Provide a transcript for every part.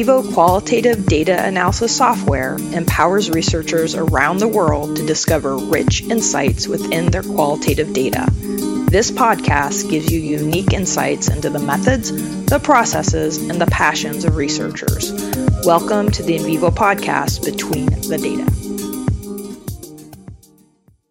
NVivo qualitative data analysis software empowers researchers around the world to discover rich insights within their qualitative data. This podcast gives you unique insights into the methods, the processes, and the passions of researchers. Welcome to the NVivo podcast, Between the Data.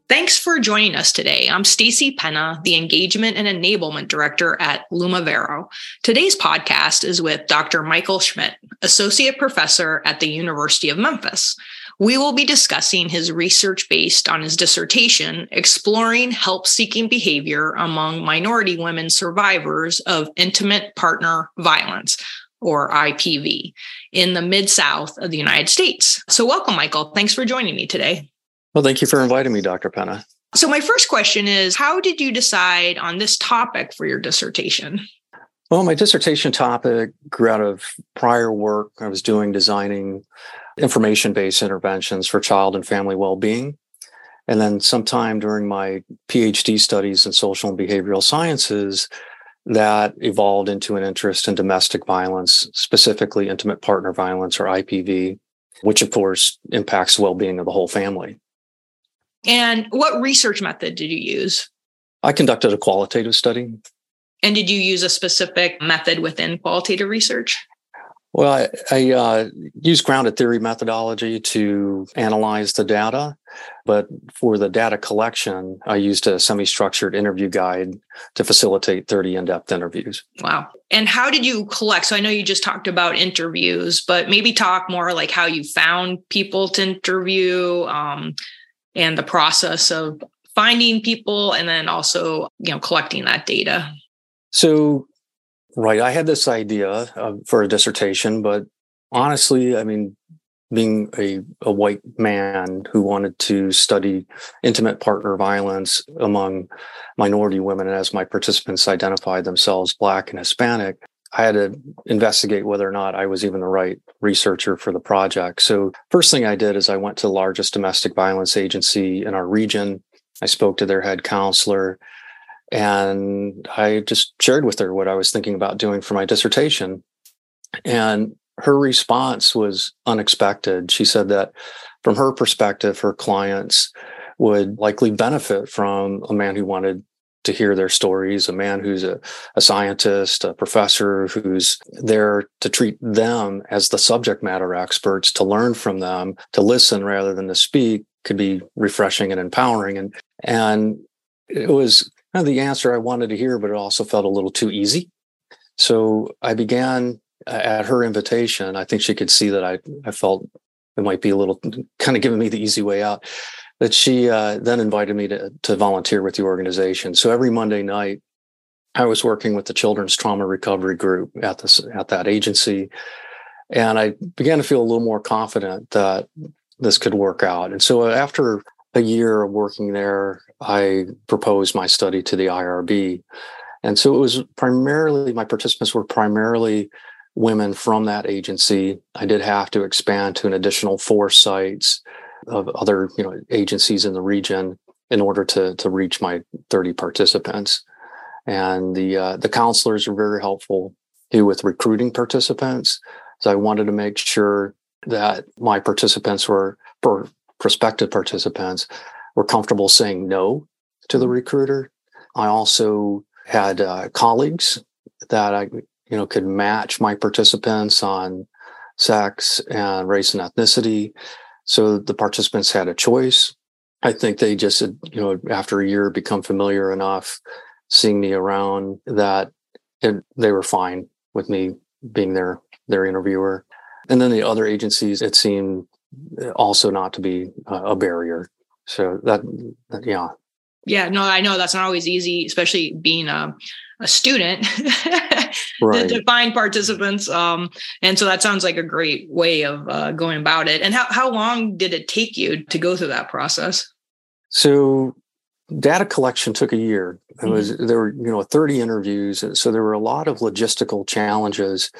Thanks for joining us today. I'm Stacy Penna, the Engagement and Enablement Director at Lumivero. Today's podcast is with Dr. Michael Schmidt, Associate Professor at the University of Memphis. We will be discussing his research based on his dissertation, exploring help seeking behavior among minority women survivors of intimate partner violence, or IPV, in the Mid South of the United States. So, welcome, Michael. Thanks for joining me today. Well, thank you for inviting me, Dr. Penna. So, my first question is How did you decide on this topic for your dissertation? Well, my dissertation topic grew out of prior work I was doing designing information based interventions for child and family well being. And then, sometime during my PhD studies in social and behavioral sciences, that evolved into an interest in domestic violence, specifically intimate partner violence or IPV, which of course impacts the well being of the whole family. And what research method did you use? I conducted a qualitative study. And did you use a specific method within qualitative research? Well, I, I uh, use grounded theory methodology to analyze the data, but for the data collection, I used a semi structured interview guide to facilitate 30 in depth interviews. Wow. And how did you collect? So I know you just talked about interviews, but maybe talk more like how you found people to interview, um, and the process of finding people and then also you know collecting that data. So right i had this idea uh, for a dissertation but honestly i mean being a, a white man who wanted to study intimate partner violence among minority women as my participants identified themselves black and hispanic I had to investigate whether or not I was even the right researcher for the project. So, first thing I did is I went to the largest domestic violence agency in our region. I spoke to their head counselor and I just shared with her what I was thinking about doing for my dissertation. And her response was unexpected. She said that from her perspective, her clients would likely benefit from a man who wanted to hear their stories, a man who's a, a scientist, a professor who's there to treat them as the subject matter experts, to learn from them, to listen rather than to speak could be refreshing and empowering. And and it was kind of the answer I wanted to hear, but it also felt a little too easy. So I began uh, at her invitation. I think she could see that I, I felt it might be a little kind of giving me the easy way out that she uh, then invited me to, to volunteer with the organization. So every Monday night, I was working with the Children's Trauma Recovery Group at this at that agency, and I began to feel a little more confident that this could work out. And so after a year of working there, I proposed my study to the IRB. And so it was primarily, my participants were primarily women from that agency. I did have to expand to an additional four sites of other you know agencies in the region in order to to reach my 30 participants. And the uh, the counselors are very helpful too with recruiting participants. So i wanted to make sure that my participants were for prospective participants were comfortable saying no to the recruiter. I also had uh, colleagues that i you know could match my participants on sex and race and ethnicity so the participants had a choice. I think they just, you know, after a year become familiar enough seeing me around that it, they were fine with me being their their interviewer. And then the other agencies, it seemed also not to be a barrier. So that, that yeah. Yeah, no, I know that's not always easy, especially being a, a student right. to, find participants. Um, and so that sounds like a great way of uh, going about it. And how, how long did it take you to go through that process? So data collection took a year. It was mm-hmm. there were you know 30 interviews, so there were a lot of logistical challenges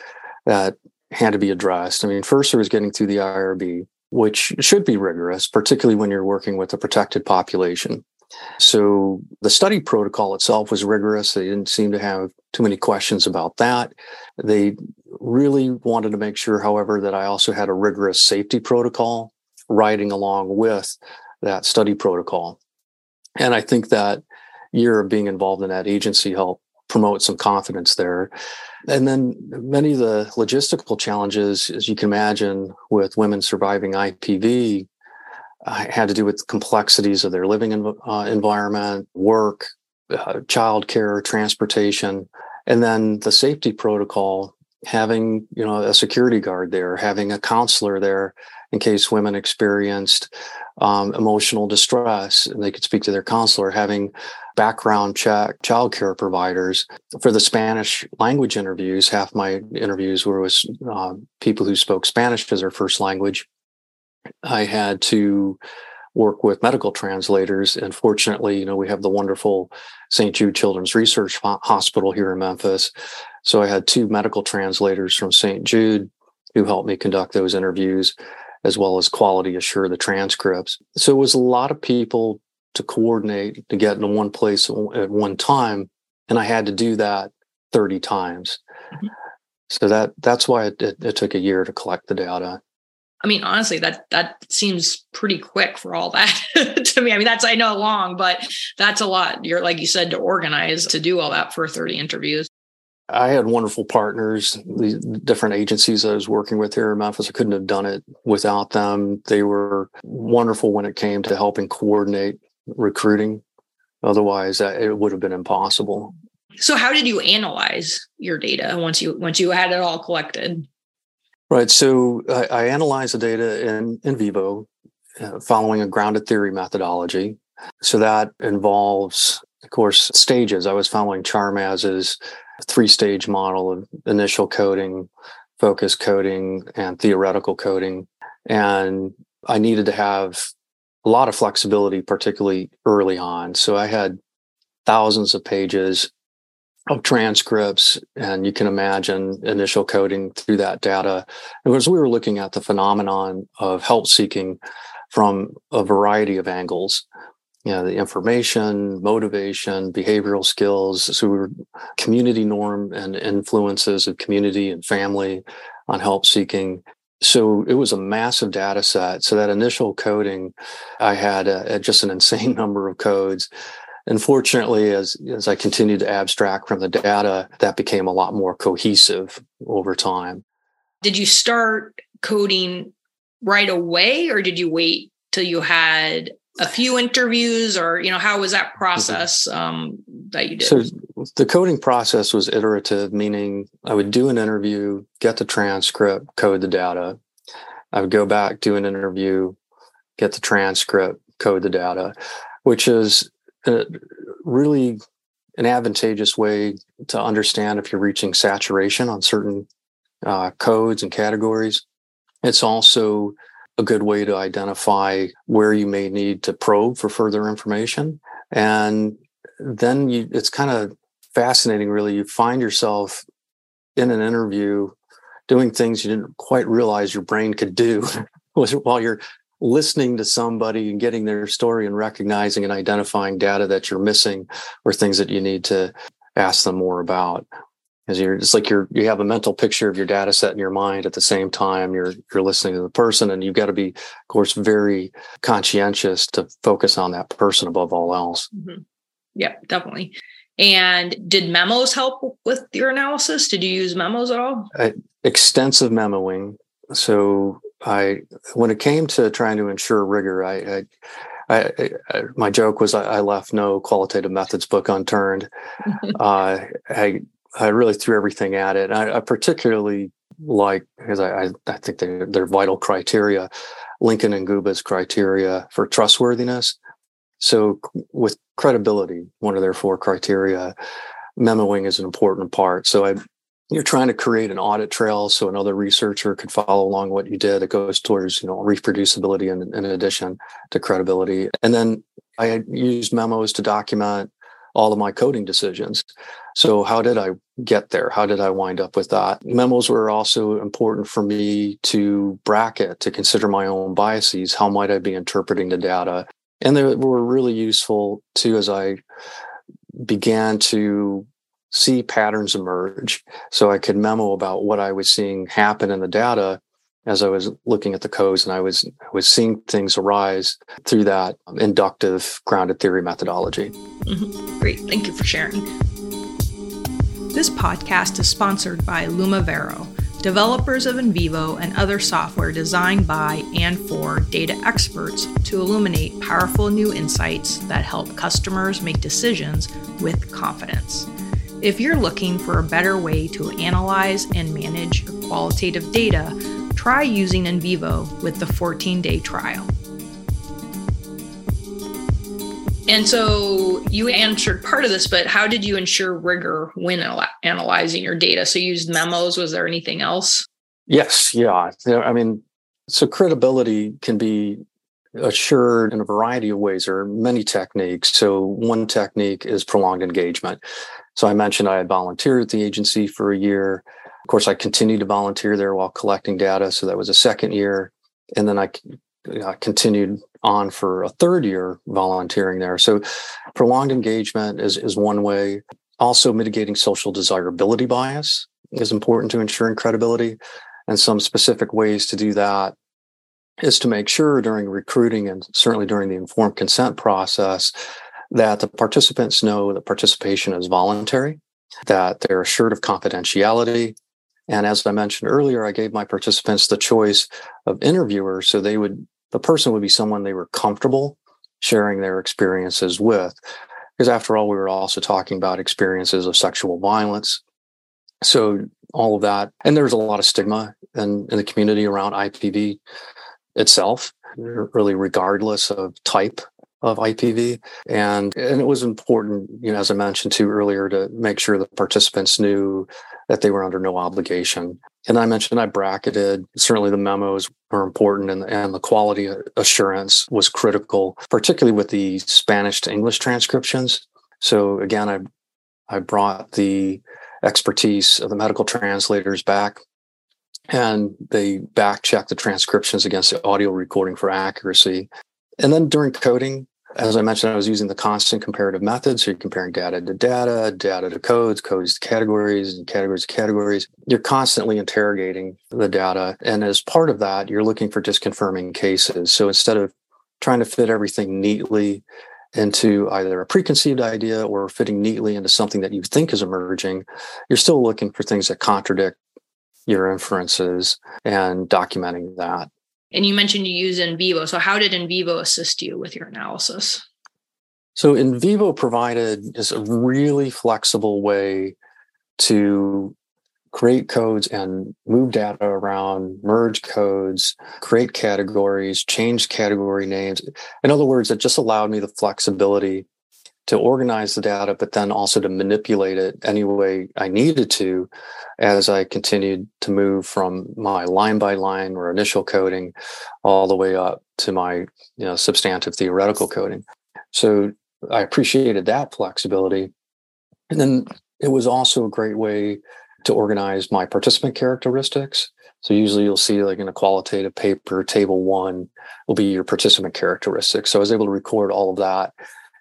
that had to be addressed. I mean, first there was getting through the IRB, which should be rigorous, particularly when you're working with a protected population. So the study protocol itself was rigorous. They didn't seem to have too many questions about that. They really wanted to make sure, however, that I also had a rigorous safety protocol riding along with that study protocol. And I think that year of being involved in that agency helped promote some confidence there. And then many of the logistical challenges, as you can imagine, with women surviving IPV, had to do with complexities of their living uh, environment, work, uh, childcare, transportation, and then the safety protocol. Having you know a security guard there, having a counselor there in case women experienced um, emotional distress and they could speak to their counselor, having background check childcare providers for the Spanish language interviews. Half my interviews were with uh, people who spoke Spanish as their first language. I had to work with medical translators, and fortunately, you know, we have the wonderful St. Jude Children's Research Hospital here in Memphis. So I had two medical translators from St. Jude who helped me conduct those interviews as well as quality assure the transcripts. So it was a lot of people to coordinate to get into one place at one time. And I had to do that 30 times. Mm-hmm. So that that's why it, it, it took a year to collect the data. I mean, honestly, that that seems pretty quick for all that to me. I mean, that's I know long, but that's a lot. You're like you said to organize to do all that for 30 interviews. I had wonderful partners, the different agencies I was working with here in Memphis. I couldn't have done it without them. They were wonderful when it came to helping coordinate recruiting. Otherwise, uh, it would have been impossible. So, how did you analyze your data once you once you had it all collected? Right. So, I, I analyzed the data in NVivo, uh, following a grounded theory methodology. So that involves, of course, stages. I was following Charmaz's three stage model of initial coding, focus coding, and theoretical coding. And I needed to have a lot of flexibility, particularly early on. So I had thousands of pages of transcripts, and you can imagine initial coding through that data. And as we were looking at the phenomenon of help seeking from a variety of angles, you know, the information, motivation, behavioral skills. So we were community norm and influences of community and family on help seeking. So it was a massive data set. So that initial coding, I had a, just an insane number of codes. Unfortunately, as, as I continued to abstract from the data, that became a lot more cohesive over time. Did you start coding right away or did you wait till you had a few interviews or you know how was that process um, that you did so the coding process was iterative meaning i would do an interview get the transcript code the data i would go back do an interview get the transcript code the data which is really an advantageous way to understand if you're reaching saturation on certain uh, codes and categories it's also a good way to identify where you may need to probe for further information. And then you, it's kind of fascinating, really. You find yourself in an interview doing things you didn't quite realize your brain could do while you're listening to somebody and getting their story and recognizing and identifying data that you're missing or things that you need to ask them more about. Because you're it's like you're you have a mental picture of your data set in your mind at the same time you're you're listening to the person and you've got to be of course very conscientious to focus on that person above all else. Mm-hmm. yeah definitely. And did memos help with your analysis? Did you use memos at all? I, extensive memoing. So i when it came to trying to ensure rigor i, I I, I, my joke was I, I, left no qualitative methods book unturned. uh, I I really threw everything at it. I, I particularly like because I, I, I think they're, they're vital criteria, Lincoln and Guba's criteria for trustworthiness. So with credibility, one of their four criteria, memoing is an important part. So I, you're trying to create an audit trail so another researcher could follow along what you did. It goes towards you know reproducibility in, in addition to credibility. And then I used memos to document all of my coding decisions. So, how did I get there? How did I wind up with that? Memos were also important for me to bracket, to consider my own biases. How might I be interpreting the data? And they were really useful too as I began to see patterns emerge. So I could memo about what I was seeing happen in the data as I was looking at the codes and I was I was seeing things arise through that inductive grounded theory methodology. Mm-hmm. Great. Thank you for sharing. This podcast is sponsored by Lumivero, developers of NVivo and other software designed by and for data experts to illuminate powerful new insights that help customers make decisions with confidence. If you're looking for a better way to analyze and manage your qualitative data, try using NVivo with the 14 day trial. And so you answered part of this, but how did you ensure rigor when analyzing your data? So you used memos. Was there anything else? Yes. Yeah. I mean, so credibility can be assured in a variety of ways. There are many techniques. So one technique is prolonged engagement. So I mentioned I had volunteered at the agency for a year. Of course, I continued to volunteer there while collecting data. So that was a second year. And then I uh, continued on for a third year volunteering there. So prolonged engagement is, is one way. Also, mitigating social desirability bias is important to ensuring credibility. And some specific ways to do that is to make sure during recruiting and certainly during the informed consent process that the participants know that participation is voluntary, that they're assured of confidentiality, and as I mentioned earlier, I gave my participants the choice of interviewers. So they would, the person would be someone they were comfortable sharing their experiences with. Because after all, we were also talking about experiences of sexual violence. So all of that. And there's a lot of stigma in, in the community around IPV itself, really regardless of type of IPV. And, and it was important, you know, as I mentioned too earlier, to make sure the participants knew that they were under no obligation. And I mentioned I bracketed, certainly the memos were important and, and the quality assurance was critical, particularly with the Spanish to English transcriptions. So again, I, I brought the expertise of the medical translators back and they back checked the transcriptions against the audio recording for accuracy. And then during coding, as I mentioned, I was using the constant comparative method. So you're comparing data to data, data to codes, codes to categories, and categories to categories. You're constantly interrogating the data. And as part of that, you're looking for disconfirming cases. So instead of trying to fit everything neatly into either a preconceived idea or fitting neatly into something that you think is emerging, you're still looking for things that contradict your inferences and documenting that. And you mentioned you use NVivo. So how did NVivo assist you with your analysis? So NVivo provided is a really flexible way to create codes and move data around, merge codes, create categories, change category names. In other words, it just allowed me the flexibility to organize the data, but then also to manipulate it any way I needed to as I continued to move from my line by line or initial coding all the way up to my you know substantive theoretical coding. So I appreciated that flexibility. And then it was also a great way to organize my participant characteristics. So usually you'll see like in a qualitative paper, table one will be your participant characteristics. So I was able to record all of that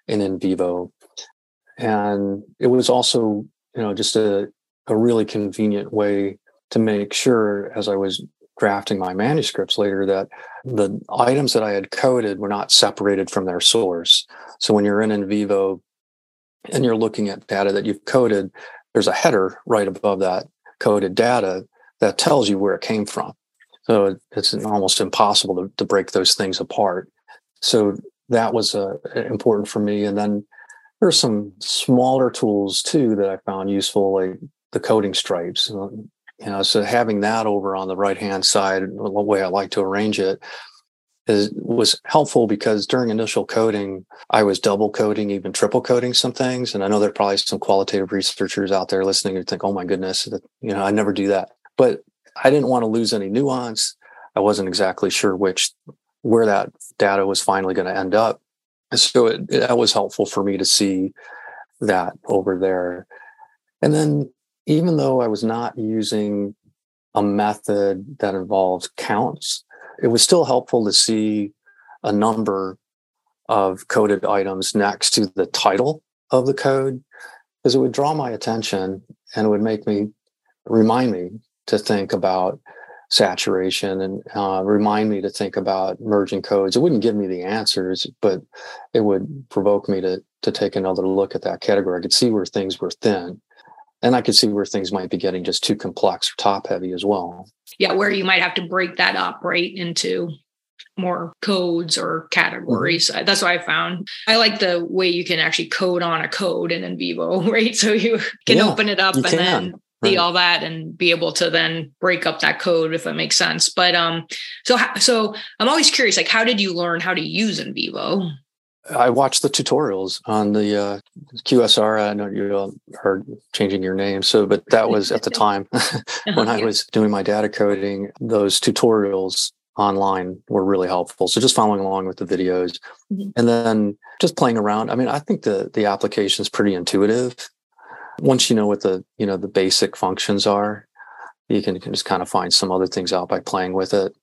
in NVivo. And it was also, you know, just a, a really convenient way to make sure as I was drafting my manuscripts later that the items that I had coded were not separated from their source. So when you're in NVivo and you're looking at data that you've coded, there's a header right above that coded data that tells you where it came from. So it's almost impossible to, to break those things apart. So that was uh, important for me. And then there's some smaller tools too that I found useful, like the coding stripes. You know, so having that over on the right hand side, the way I like to arrange it, is was helpful because during initial coding, I was double coding, even triple coding some things. And I know there are probably some qualitative researchers out there listening who think, "Oh my goodness, you know, I never do that." But I didn't want to lose any nuance. I wasn't exactly sure which where that data was finally going to end up. So it, it, that was helpful for me to see that over there. And then, even though I was not using a method that involves counts, it was still helpful to see a number of coded items next to the title of the code because it would draw my attention and it would make me remind me to think about saturation and uh, remind me to think about merging codes. It wouldn't give me the answers, but it would provoke me to to take another look at that category. I could see where things were thin, and I could see where things might be getting just too complex or top heavy as well. Yeah, where you might have to break that up right into more codes or categories. Mm-hmm. That's what I found. I like the way you can actually code on a code in NVivo, right? So you can yeah, open it up and can. then see all that and be able to then break up that code if it makes sense. But um, so so I'm always curious, like, how did you learn how to use NVivo? I watched the tutorials on the uh, QSR. I know you are changing your name, so but that was at the time when I was doing my data coding. Those tutorials online were really helpful. So just following along with the videos, mm-hmm. and then just playing around. I mean, I think the the application is pretty intuitive once you know what the you know the basic functions are you can, can just kind of find some other things out by playing with it.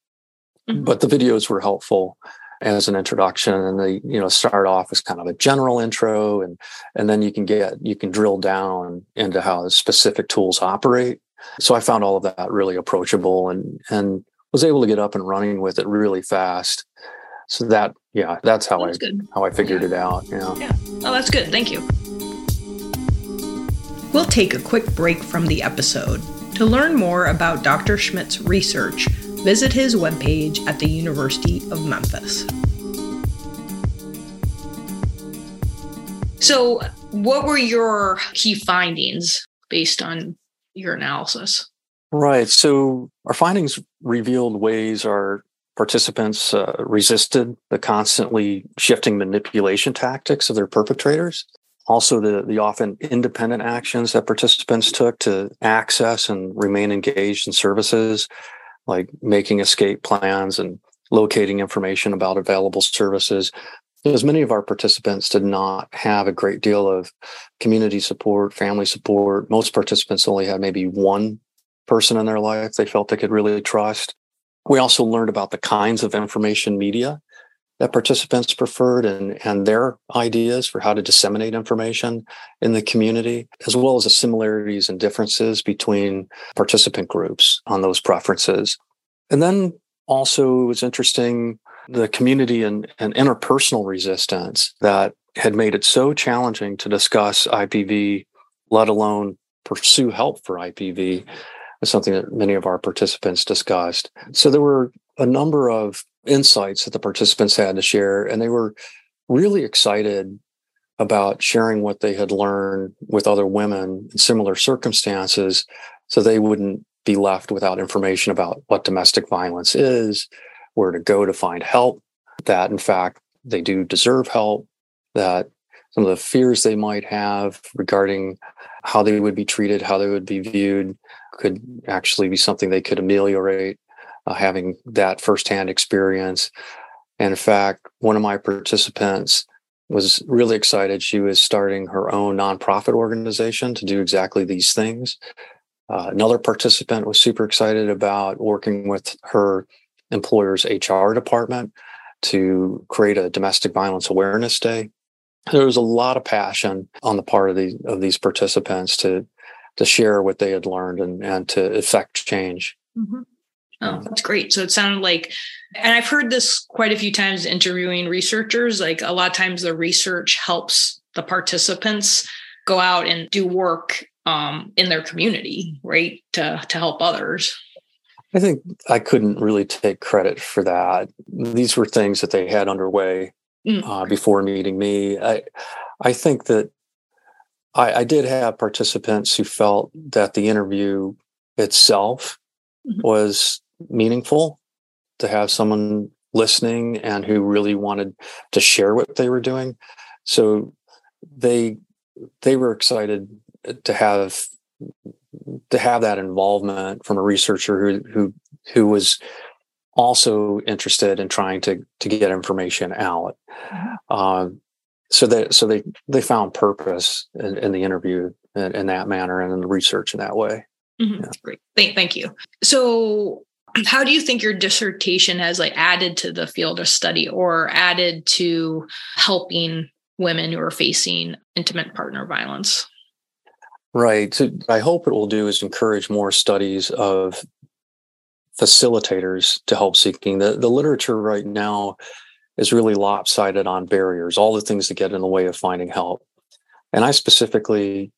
Mm-hmm. but the videos were helpful as an introduction and they you know start off as kind of a general intro and and then you can get you can drill down into how the specific tools operate. So i found all of that really approachable and and was able to get up and running with it really fast. So that yeah that's how that's i good. how i figured yeah. it out yeah. Yeah. Oh that's good. Thank you We'll take a quick break from the episode. To learn more about Dr. Schmidt's research, visit his webpage at the University of Memphis. So, what were your key findings based on your analysis? Right. So, our findings revealed ways our participants uh, resisted the constantly shifting manipulation tactics of their perpetrators also the, the often independent actions that participants took to access and remain engaged in services like making escape plans and locating information about available services. Because many of our participants did not have a great deal of community support family support. Most participants only had maybe one person in their life they felt they could really trust. We also learned about the kinds of information media that participants preferred and, and their ideas for how to disseminate information in the community, as well as the similarities and differences between participant groups on those preferences. And then also it was interesting the community and, and interpersonal resistance that had made it so challenging to discuss IPV, let alone pursue help for IPV, is something that many of our participants discussed. So there were a number of insights that the participants had to share, and they were really excited about sharing what they had learned with other women in similar circumstances so they wouldn't be left without information about what domestic violence is, where to go to find help, that in fact they do deserve help, that some of the fears they might have regarding how they would be treated, how they would be viewed, could actually be something they could ameliorate uh, having that firsthand experience. And in fact, one of my participants was really excited. She was starting her own nonprofit organization to do exactly these things. Uh, another participant was super excited about working with her employer's HR department to create a domestic violence awareness day. There was a lot of passion on the part of these of these participants to to share what they had learned and, and to effect change. Mm-hmm. Oh, that's great. So it sounded like, and I've heard this quite a few times interviewing researchers. Like a lot of times the research helps the participants go out and do work um, in their community, right? To, to help others. I think I couldn't really take credit for that. These were things that they had underway mm. uh, before meeting me. I, I think that I, I did have participants who felt that the interview itself mm-hmm. was meaningful to have someone listening and who really wanted to share what they were doing. So they they were excited to have to have that involvement from a researcher who who who was also interested in trying to to get information out. Mm-hmm. Um, so that so they they found purpose in, in the interview in, in, that manner and in the research in that way. Mm-hmm. Yeah. Great, thank, thank you. So how do you think your dissertation has like added to the field of study or added to helping women who are facing intimate partner violence? Right. So I hope it will do is encourage more studies of facilitators to help seeking. The the literature right now is really lopsided on barriers, all the things that get in the way of finding help. And I specifically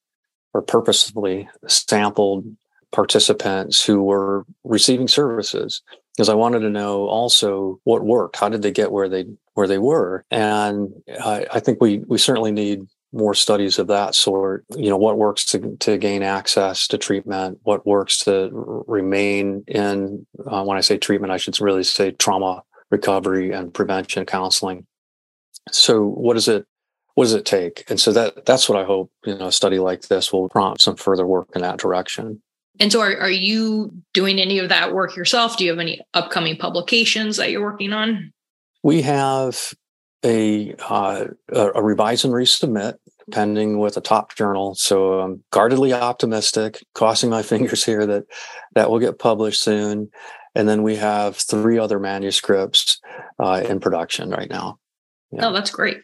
or purposefully sampled participants who were receiving services because I wanted to know also what worked. How did they get where they where they were? And I, I think we we certainly need more studies of that sort. You know, what works to to gain access to treatment, what works to remain in. Uh, when I say treatment, I should really say trauma recovery and prevention counseling. So, what does it what does it take? And so that that's what I hope you know a study like this will prompt some further work in that direction. And so, are, are you doing any of that work yourself? Do you have any upcoming publications that you're working on? We have a uh, a revise and resubmit pending with a top journal. So I'm guardedly optimistic, crossing my fingers here that that will get published soon. And then we have three other manuscripts uh, in production right now. Yeah. Oh, that's great.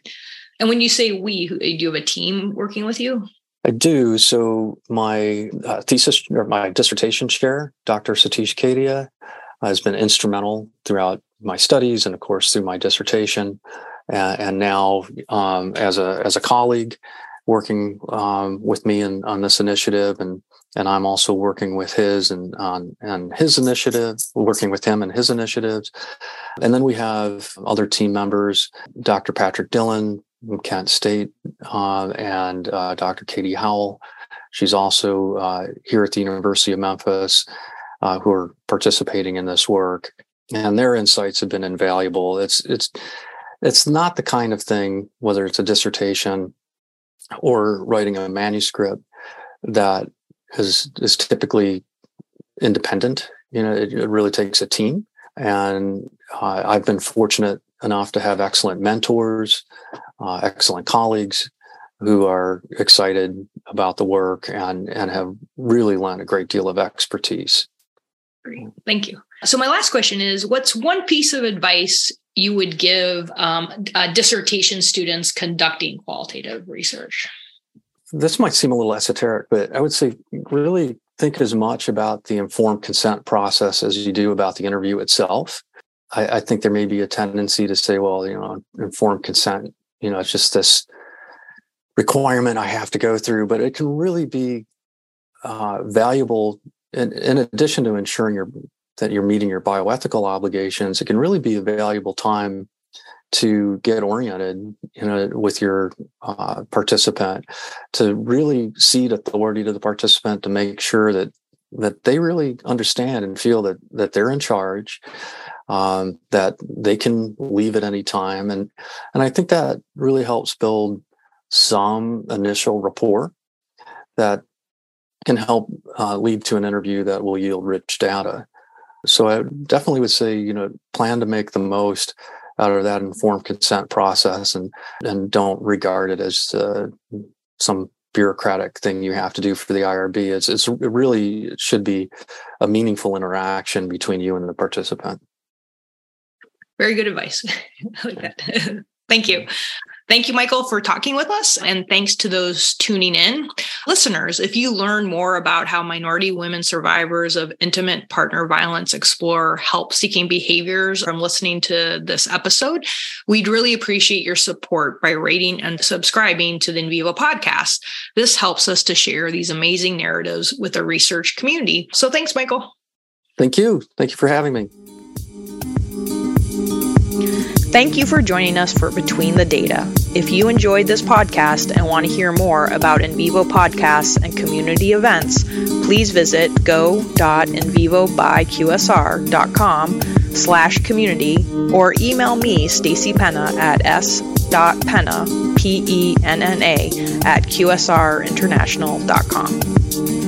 And when you say we, do you have a team working with you? I do. So my uh, thesis or my dissertation chair, Dr. Satish Kedia, has been instrumental throughout my studies and, of course, through my dissertation. Uh, and now, um, as a as a colleague, working um, with me in, on this initiative, and and I'm also working with his and on and his initiative, working with him and his initiatives. And then we have other team members, Dr. Patrick Dillon, Kent State uh, and uh, Dr. Katie Howell. She's also uh, here at the University of Memphis, uh, who are participating in this work, and their insights have been invaluable. It's it's it's not the kind of thing, whether it's a dissertation or writing a manuscript, that is is typically independent. You know, it, it really takes a team, and uh, I've been fortunate enough to have excellent mentors uh, excellent colleagues who are excited about the work and and have really lent a great deal of expertise. Great, thank you. So my last question is: What's one piece of advice you would give um, uh, dissertation students conducting qualitative research? This might seem a little esoteric, but I would say really think as much about the informed consent process as you do about the interview itself. I, I think there may be a tendency to say, well, you know, informed consent you know it's just this requirement i have to go through but it can really be uh, valuable in, in addition to ensuring you're, that you're meeting your bioethical obligations it can really be a valuable time to get oriented you know with your uh, participant to really cede authority to the participant to make sure that that they really understand and feel that that they're in charge um, that they can leave at any time. And, and I think that really helps build some initial rapport that can help uh, lead to an interview that will yield rich data. So I definitely would say, you know, plan to make the most out of that informed consent process and and don't regard it as uh, some bureaucratic thing you have to do for the IRB. It's, it's it really should be a meaningful interaction between you and the participant. Very good advice. I like that. Thank you. Thank you, Michael, for talking with us. And thanks to those tuning in. Listeners, if you learn more about how minority women survivors of intimate partner violence explore help seeking behaviors from listening to this episode, we'd really appreciate your support by rating and subscribing to the NVivo podcast. This helps us to share these amazing narratives with the research community. So thanks, Michael. Thank you. Thank you for having me. Thank you for joining us for Between the Data. If you enjoyed this podcast and want to hear more about NVivo podcasts and community events, please visit go.invivobyqsr.com slash community or email me, Stacy Penna, at s.penna, P-E-N-N-A, at qsrinternational.com.